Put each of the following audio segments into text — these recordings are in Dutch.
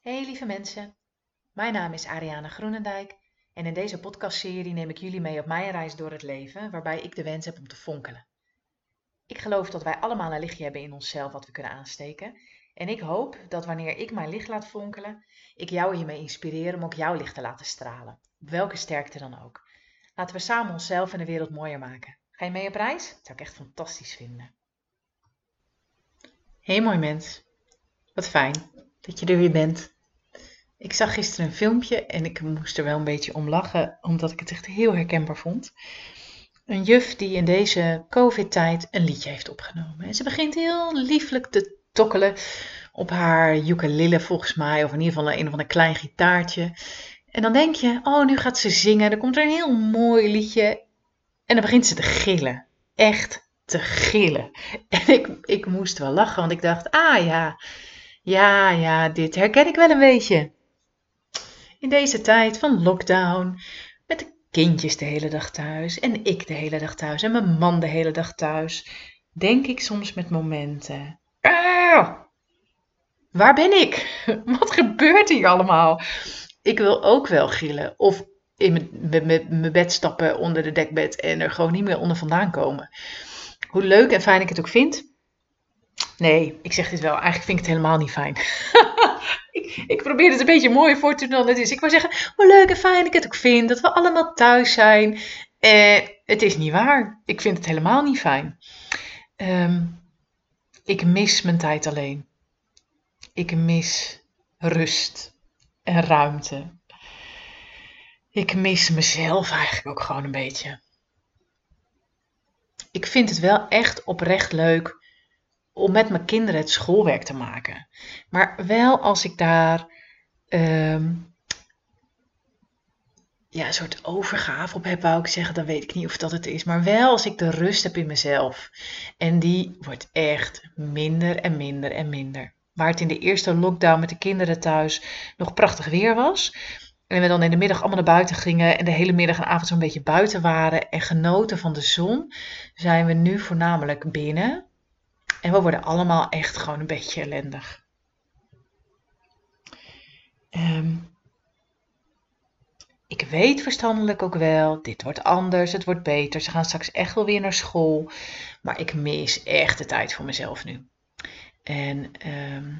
Hey lieve mensen, mijn naam is Ariane Groenendijk en in deze podcastserie neem ik jullie mee op mijn reis door het leven waarbij ik de wens heb om te fonkelen. Ik geloof dat wij allemaal een lichtje hebben in onszelf wat we kunnen aansteken en ik hoop dat wanneer ik mijn licht laat fonkelen, ik jou hiermee inspireer om ook jouw licht te laten stralen, op welke sterkte dan ook. Laten we samen onszelf en de wereld mooier maken. Ga je mee op reis? Dat zou ik echt fantastisch vinden. Hey mooi mens, wat fijn dat je er weer bent. Ik zag gisteren een filmpje en ik moest er wel een beetje om lachen, omdat ik het echt heel herkenbaar vond. Een juf die in deze COVID-tijd een liedje heeft opgenomen. En ze begint heel lieflijk te tokkelen op haar ukulele volgens mij, of in ieder geval een of ander klein gitaartje. En dan denk je, oh, nu gaat ze zingen, dan komt er een heel mooi liedje. En dan begint ze te gillen. Echt te gillen. En ik, ik moest wel lachen, want ik dacht, ah ja, ja, ja, dit herken ik wel een beetje. In deze tijd van lockdown, met de kindjes de hele dag thuis en ik de hele dag thuis en mijn man de hele dag thuis, denk ik soms met momenten. Ah, waar ben ik? Wat gebeurt hier allemaal? Ik wil ook wel gillen of in mijn bed stappen onder de dekbed en er gewoon niet meer onder vandaan komen. Hoe leuk en fijn ik het ook vind. Nee, ik zeg dit wel. Eigenlijk vind ik het helemaal niet fijn. ik, ik, probeer het een beetje mooier voor te doen dan het is. Ik wil zeggen, hoe leuk en fijn ik het ook vind dat we allemaal thuis zijn. Eh, het is niet waar. Ik vind het helemaal niet fijn. Ehm, ik mis mijn tijd alleen. Ik mis rust en ruimte. Ik mis mezelf eigenlijk ook gewoon een beetje. Ik vind het wel echt oprecht leuk om met mijn kinderen het schoolwerk te maken. Maar wel als ik daar ehm, ja, een soort overgave op heb, wou ik zeggen, dan weet ik niet of dat het is. Maar wel als ik de rust heb in mezelf. En die wordt echt minder en minder en minder. Waar het in de eerste lockdown met de kinderen thuis nog prachtig weer was. En we dan in de middag allemaal naar buiten gingen en de hele middag en avond zo'n beetje buiten waren en genoten van de zon, zijn we nu voornamelijk binnen en we worden allemaal echt gewoon een beetje ellendig. Ehm, ik weet verstandelijk ook wel, dit wordt anders, het wordt beter. Ze gaan straks echt wel weer naar school. Maar ik mis echt de tijd voor mezelf nu. En ehm,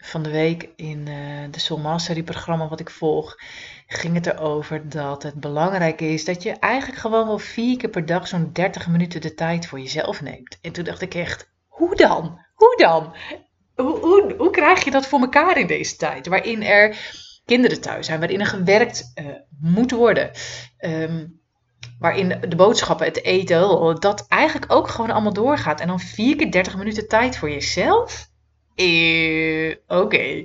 van de week in uh, de Soul Mastery programma wat ik volg, ging het erover dat het belangrijk is dat je eigenlijk gewoon wel vier keer per dag zo'n 30 minuten de tijd voor jezelf neemt. En toen dacht ik echt, hoe dan? Hoe dan? Hoe, hoe, hoe krijg je dat voor elkaar in deze tijd? Waarin er kinderen thuis zijn, waarin er gewerkt uh, moet worden. Um, waarin de boodschappen, het eten, dat eigenlijk ook gewoon allemaal doorgaat. En dan vier keer 30 minuten tijd voor jezelf? Eh, Oké.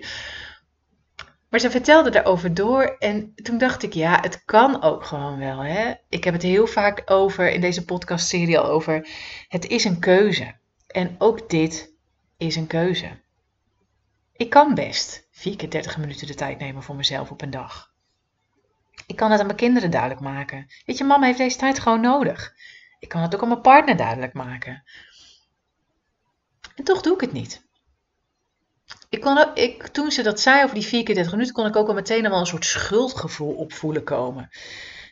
Maar ze vertelde daarover door en toen dacht ik, ja, het kan ook gewoon wel. Hè? Ik heb het heel vaak over in deze podcastserie al over. Het is een keuze. En ook dit is een keuze. Ik kan best 4 keer 30 minuten de tijd nemen voor mezelf op een dag. Ik kan het aan mijn kinderen duidelijk maken. Weet je, mama heeft deze tijd gewoon nodig. Ik kan het ook aan mijn partner duidelijk maken. En toch doe ik het niet. Ik kon ik, toen ze dat zei over die 4 keer 30 minuten, kon ik ook al meteen al een soort schuldgevoel opvoelen komen.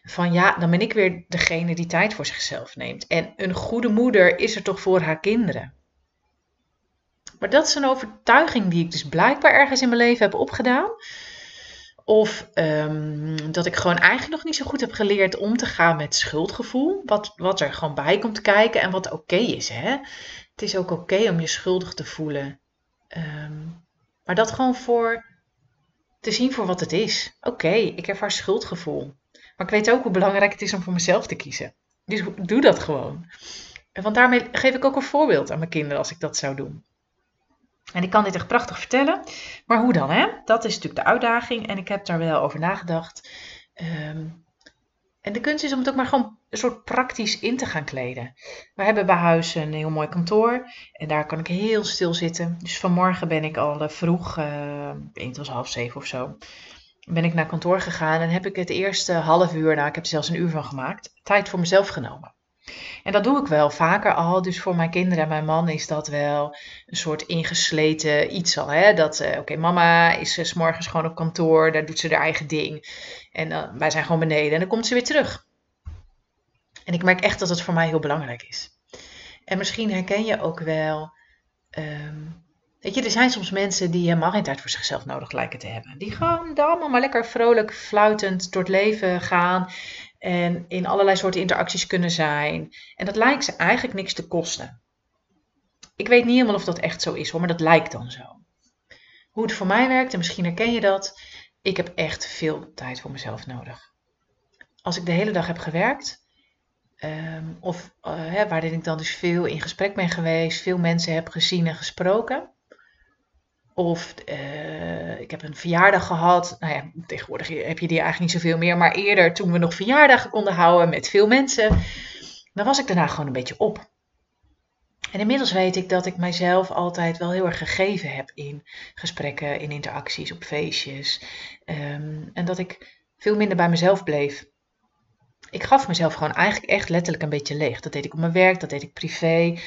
Van ja, dan ben ik weer degene die tijd voor zichzelf neemt. En een goede moeder is er toch voor haar kinderen. Maar dat is een overtuiging die ik dus blijkbaar ergens in mijn leven heb opgedaan. Of um, dat ik gewoon eigenlijk nog niet zo goed heb geleerd om te gaan met schuldgevoel. Wat, wat er gewoon bij komt kijken en wat oké is. Hè? Het is ook oké om je schuldig te voelen. Um, maar dat gewoon voor te zien voor wat het is. Oké, ik heb haar schuldgevoel. Maar ik weet ook hoe belangrijk het is om voor mezelf te kiezen. Dus doe dat gewoon. Want daarmee geef ik ook een voorbeeld aan mijn kinderen als ik dat zou doen. En ik kan dit echt prachtig vertellen. Maar hoe dan, hè? Dat is natuurlijk de uitdaging. En ik heb daar wel over nagedacht. Um, en de kunst is om het ook maar gewoon een soort praktisch in te gaan kleden. We hebben bij huis een heel mooi kantoor. En daar kan ik heel stil zitten. Dus vanmorgen ben ik al vroeg, uh, het was half zeven of zo ben ik naar kantoor gegaan en heb ik het eerste half uur, nou ik heb er zelfs een uur van gemaakt, tijd voor mezelf genomen. En dat doe ik wel vaker al. Dus voor mijn kinderen en mijn man is dat wel een soort ingesleten iets al. Hè? Dat, uh, oké, mama is uh, s morgens gewoon op kantoor, daar doet ze haar eigen ding. En wij zijn gewoon beneden en dan komt ze weer terug. En ik merk echt dat het voor mij heel belangrijk is. En misschien herken je ook wel. Um, weet je, er zijn soms mensen die helemaal geen tijd voor zichzelf nodig lijken te hebben. Die gewoon allemaal maar lekker vrolijk, fluitend door het leven gaan. En in allerlei soorten interacties kunnen zijn. En dat lijkt ze eigenlijk niks te kosten. Ik weet niet helemaal of dat echt zo is hoor, maar dat lijkt dan zo. Hoe het voor mij werkt, en misschien herken je dat, ik heb echt veel tijd voor mezelf nodig. Als ik de hele dag heb gewerkt, um, of hè, waarin ik dan dus veel in gesprek ben geweest, veel mensen heb gezien en gesproken, of uh, ik heb een verjaardag gehad. Nou ja, tegenwoordig heb je die eigenlijk niet zoveel meer. Maar eerder, toen we nog verjaardagen konden houden met veel mensen, dan was ik daarna gewoon een beetje op. En inmiddels weet ik dat ik mijzelf altijd wel heel erg gegeven heb in gesprekken, in interacties, op feestjes. Um, en dat ik veel minder bij mezelf bleef. Ik gaf mezelf gewoon eigenlijk echt letterlijk een beetje leeg. Dat deed ik op mijn werk, dat deed ik privé.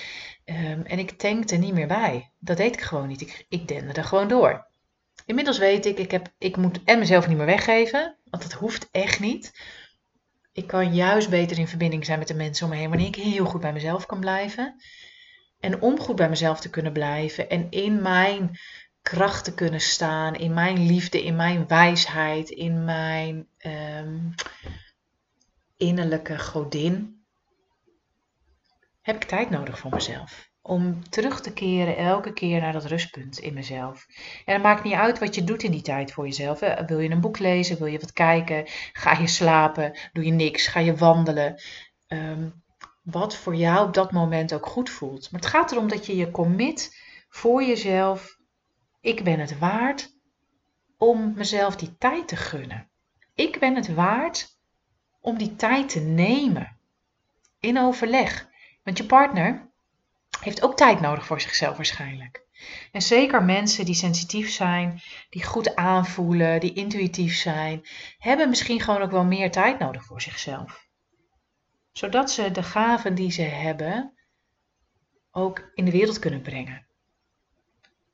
Um, en ik tankte niet meer bij. Dat deed ik gewoon niet. Ik, ik dende er gewoon door. Inmiddels weet ik, ik, heb, ik moet en mezelf niet meer weggeven. Want dat hoeft echt niet. Ik kan juist beter in verbinding zijn met de mensen om me heen. Wanneer ik heel goed bij mezelf kan blijven. En om goed bij mezelf te kunnen blijven. En in mijn kracht te kunnen staan. In mijn liefde, in mijn wijsheid. In mijn um, innerlijke godin heb ik tijd nodig voor mezelf. Om terug te keren elke keer naar dat rustpunt in mezelf. En het maakt niet uit wat je doet in die tijd voor jezelf. Wil je een boek lezen? Wil je wat kijken? Ga je slapen? Doe je niks? Ga je wandelen? Um, wat voor jou op dat moment ook goed voelt. Maar het gaat erom dat je je commit voor jezelf. Ik ben het waard om mezelf die tijd te gunnen. Ik ben het waard om die tijd te nemen. In overleg. Want je partner heeft ook tijd nodig voor zichzelf waarschijnlijk. En zeker mensen die sensitief zijn, die goed aanvoelen, die intuïtief zijn, hebben misschien gewoon ook wel meer tijd nodig voor zichzelf. Zodat ze de gaven die ze hebben ook in de wereld kunnen brengen.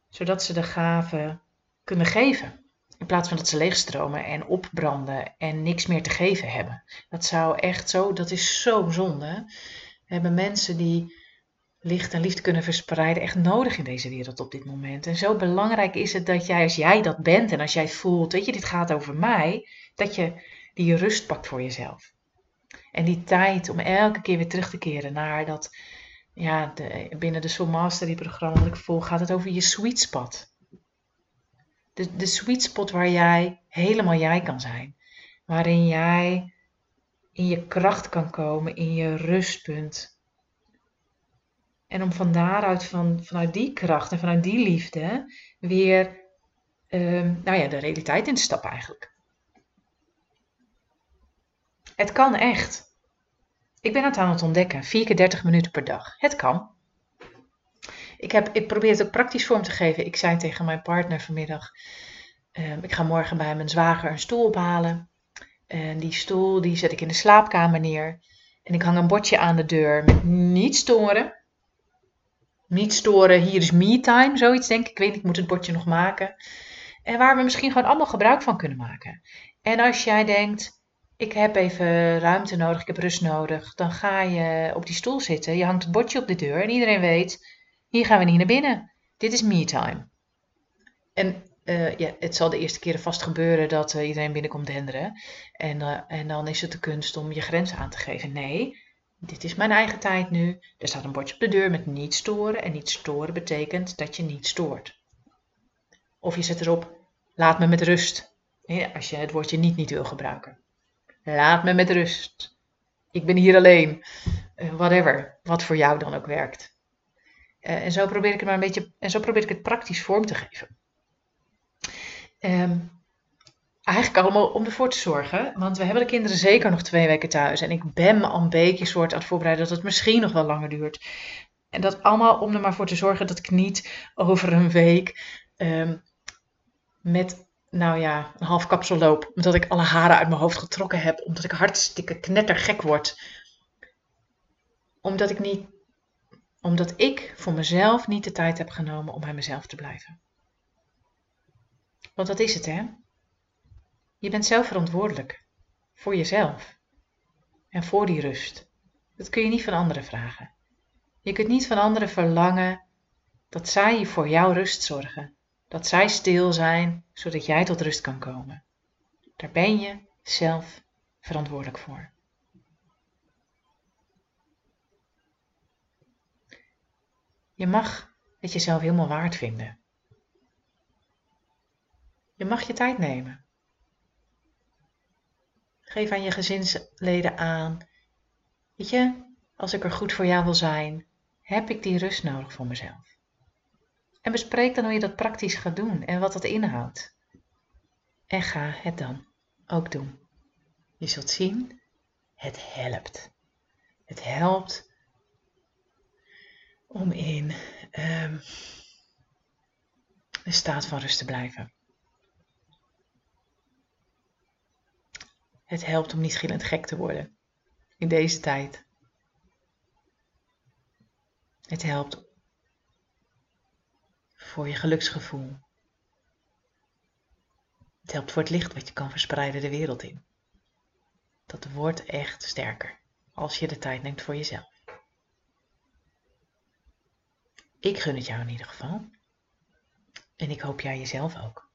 Zodat ze de gaven kunnen geven. In plaats van dat ze leegstromen en opbranden en niks meer te geven hebben. Dat zou echt zo, dat is zo zonde. We hebben mensen die licht en liefde kunnen verspreiden echt nodig in deze wereld op dit moment. En zo belangrijk is het dat jij, als jij dat bent en als jij voelt, weet je, dit gaat over mij, dat je die rust pakt voor jezelf. En die tijd om elke keer weer terug te keren naar dat, ja, de, binnen de Soul Mastery programma dat ik volg, gaat het over je sweet spot. De, de sweet spot waar jij helemaal jij kan zijn. Waarin jij in je kracht kan komen, in je rustpunt. En om van daaruit, van, vanuit die kracht en vanuit die liefde, weer um, nou ja, de realiteit in te stappen eigenlijk. Het kan echt. Ik ben het aan het ontdekken, vier keer 30 minuten per dag. Het kan. Ik, heb, ik probeer het ook praktisch vorm te geven. Ik zei tegen mijn partner vanmiddag, um, ik ga morgen bij mijn zwager een stoel ophalen. En die stoel die zet ik in de slaapkamer neer. En ik hang een bordje aan de deur met niet storen. Niet storen, hier is me time, zoiets denk ik. Ik weet niet, ik moet het bordje nog maken. En waar we misschien gewoon allemaal gebruik van kunnen maken. En als jij denkt, ik heb even ruimte nodig, ik heb rust nodig. Dan ga je op die stoel zitten, je hangt het bordje op de deur en iedereen weet, hier gaan we niet naar binnen. Dit is me time. En uh, ja, het zal de eerste keren vast gebeuren dat uh, iedereen binnenkomt denderen. En, uh, en dan is het de kunst om je grenzen aan te geven. Nee, dit is mijn eigen tijd nu. Er staat een bordje op de deur met niet storen. En niet storen betekent dat je niet stoort. Of je zet erop, laat me met rust. Als je het woordje niet niet wil gebruiken. Laat me met rust. Ik ben hier alleen. whatever, wat voor jou dan ook werkt. en zo probeer ik het maar een beetje, en zo probeer ik het praktisch vorm te geven. Um, eigenlijk allemaal om ervoor te zorgen. Want we hebben de kinderen zeker nog twee weken thuis. En ik ben me al een beetje soort aan het voorbereiden dat het misschien nog wel langer duurt. En dat allemaal om er maar voor te zorgen dat ik niet over een week um, met, nou ja, een half kapsel loop. Omdat ik alle haren uit mijn hoofd getrokken heb. Omdat ik hartstikke knettergek word. omdat ik niet omdat ik voor mezelf niet de tijd heb genomen om bij mezelf te blijven. Want dat is het, hè? Je bent zelf verantwoordelijk voor jezelf en voor die rust. Dat kun je niet van anderen vragen. Je kunt niet van anderen verlangen dat zij voor jouw rust zorgen, dat zij stil zijn, zodat jij tot rust kan komen. Daar ben je zelf verantwoordelijk voor. Je mag het jezelf helemaal waard vinden. Je mag je tijd nemen. Geef aan je gezinsleden aan. Weet je, als ik er goed voor jou wil zijn, heb ik die rust nodig voor mezelf. En bespreek dan hoe je dat praktisch gaat doen en wat dat inhoudt. En ga het dan ook doen. Je zult zien, het helpt. Het helpt om in een staat van rust te blijven. Het helpt om niet gillend gek te worden in deze tijd. Het helpt voor je geluksgevoel. Het helpt voor het licht wat je kan verspreiden de wereld in. Dat wordt echt sterker als je de tijd neemt voor jezelf. Ik gun het jou in ieder geval. En ik hoop jij jezelf ook.